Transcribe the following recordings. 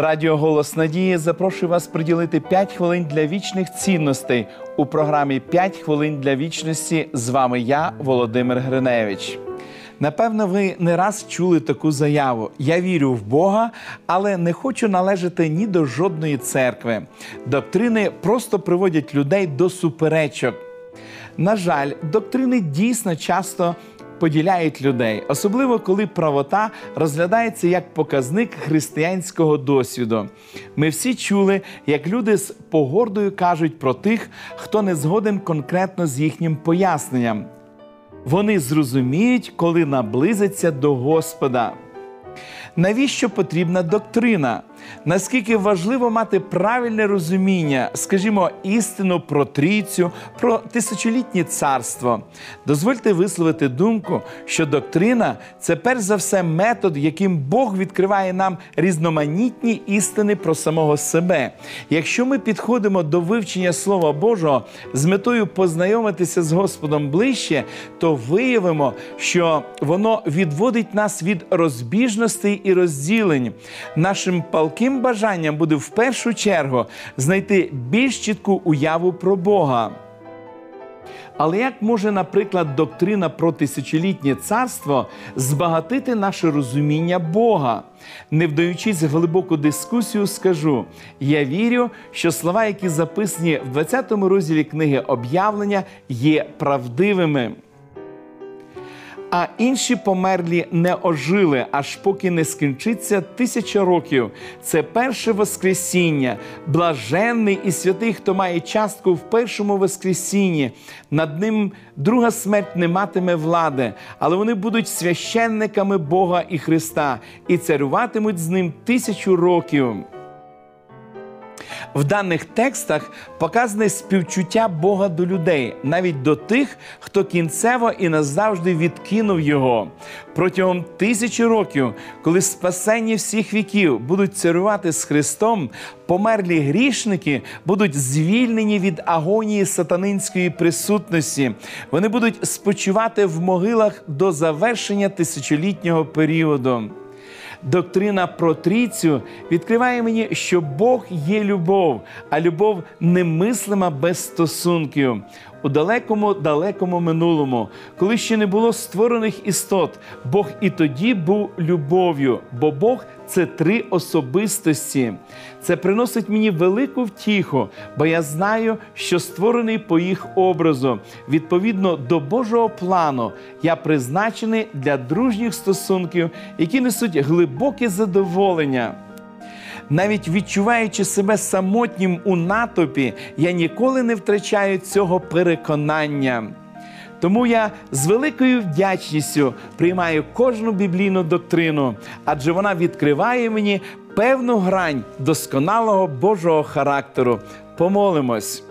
Радіо Голос Надії запрошує вас приділити 5 хвилин для вічних цінностей у програмі «5 хвилин для вічності. З вами я, Володимир Гриневич. Напевно, ви не раз чули таку заяву: Я вірю в Бога, але не хочу належати ні до жодної церкви. Доктрини просто приводять людей до суперечок. На жаль, доктрини дійсно часто поділяють людей, особливо коли правота розглядається як показник християнського досвіду. Ми всі чули, як люди з погордою кажуть про тих, хто не згоден конкретно з їхнім поясненням. Вони зрозуміють, коли наблизиться до Господа. Навіщо потрібна доктрина? Наскільки важливо мати правильне розуміння, скажімо, істину про трійцю, про тисячолітнє царство? Дозвольте висловити думку, що доктрина це перш за все метод, яким Бог відкриває нам різноманітні істини про самого себе. Якщо ми підходимо до вивчення Слова Божого з метою познайомитися з Господом ближче, то виявимо, що воно відводить нас від розбіжностей і розділень. Нашим палким бажанням буде в першу чергу знайти більш чітку уяву про Бога. Але як може, наприклад, доктрина про тисячолітнє царство збагатити наше розуміння Бога? Не вдаючись в глибоку дискусію, скажу: я вірю, що слова, які записані в 20 розділі книги об'явлення, є правдивими а інші померлі не ожили, аж поки не скінчиться тисяча років. Це перше Воскресіння, блаженний і святий, хто має частку в першому Воскресінні. Над ним друга смерть не матиме влади, але вони будуть священниками Бога і Христа і царюватимуть з ним тисячу років. В даних текстах показане співчуття Бога до людей, навіть до тих, хто кінцево і назавжди відкинув його. Протягом тисячі років, коли спасені всіх віків будуть царювати з Христом, померлі грішники будуть звільнені від агонії сатанинської присутності. Вони будуть спочивати в могилах до завершення тисячолітнього періоду. Доктрина про трійцю відкриває мені, що Бог є любов, а любов немислима без стосунків. У далекому, далекому минулому, коли ще не було створених істот, Бог і тоді був любов'ю, бо Бог це три особистості. Це приносить мені велику втіху, бо я знаю, що створений по їх образу. Відповідно до Божого плану, я призначений для дружніх стосунків, які несуть глибоке задоволення. Навіть відчуваючи себе самотнім у натопі, я ніколи не втрачаю цього переконання. Тому я з великою вдячністю приймаю кожну біблійну доктрину, адже вона відкриває мені певну грань досконалого Божого характеру. Помолимось.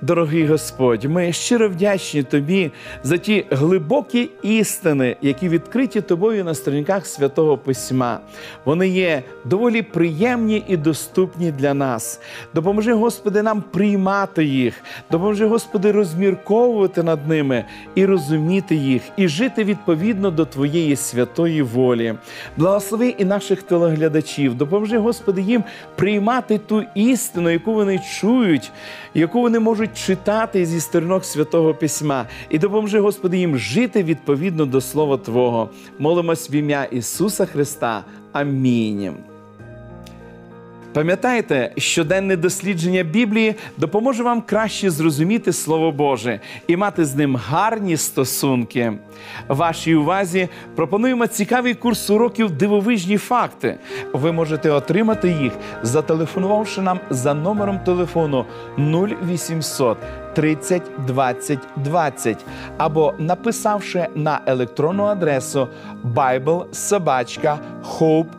Дорогий Господь, ми щиро вдячні Тобі за ті глибокі істини, які відкриті тобою на сторінках святого Письма. Вони є доволі приємні і доступні для нас. Допоможи, Господи, нам приймати їх, допоможи, Господи, розмірковувати над ними і розуміти їх, і жити відповідно до Твоєї святої волі. Благослови і наших телеглядачів, допоможи, Господи, їм приймати ту істину, яку вони чують, яку вони можуть можуть читати зі сторінок святого Письма і допоможи, Господи, їм жити відповідно до Слова Твого. Молимось в ім'я Ісуса Христа. Амінь. Пам'ятайте, щоденне дослідження Біблії допоможе вам краще зрозуміти Слово Боже і мати з ним гарні стосунки. Вашій увазі пропонуємо цікавий курс уроків дивовижні факти. Ви можете отримати їх, зателефонувавши нам за номером телефону 0800 30 20 20 або написавши на електронну адресу biblesobachka.hope.ua.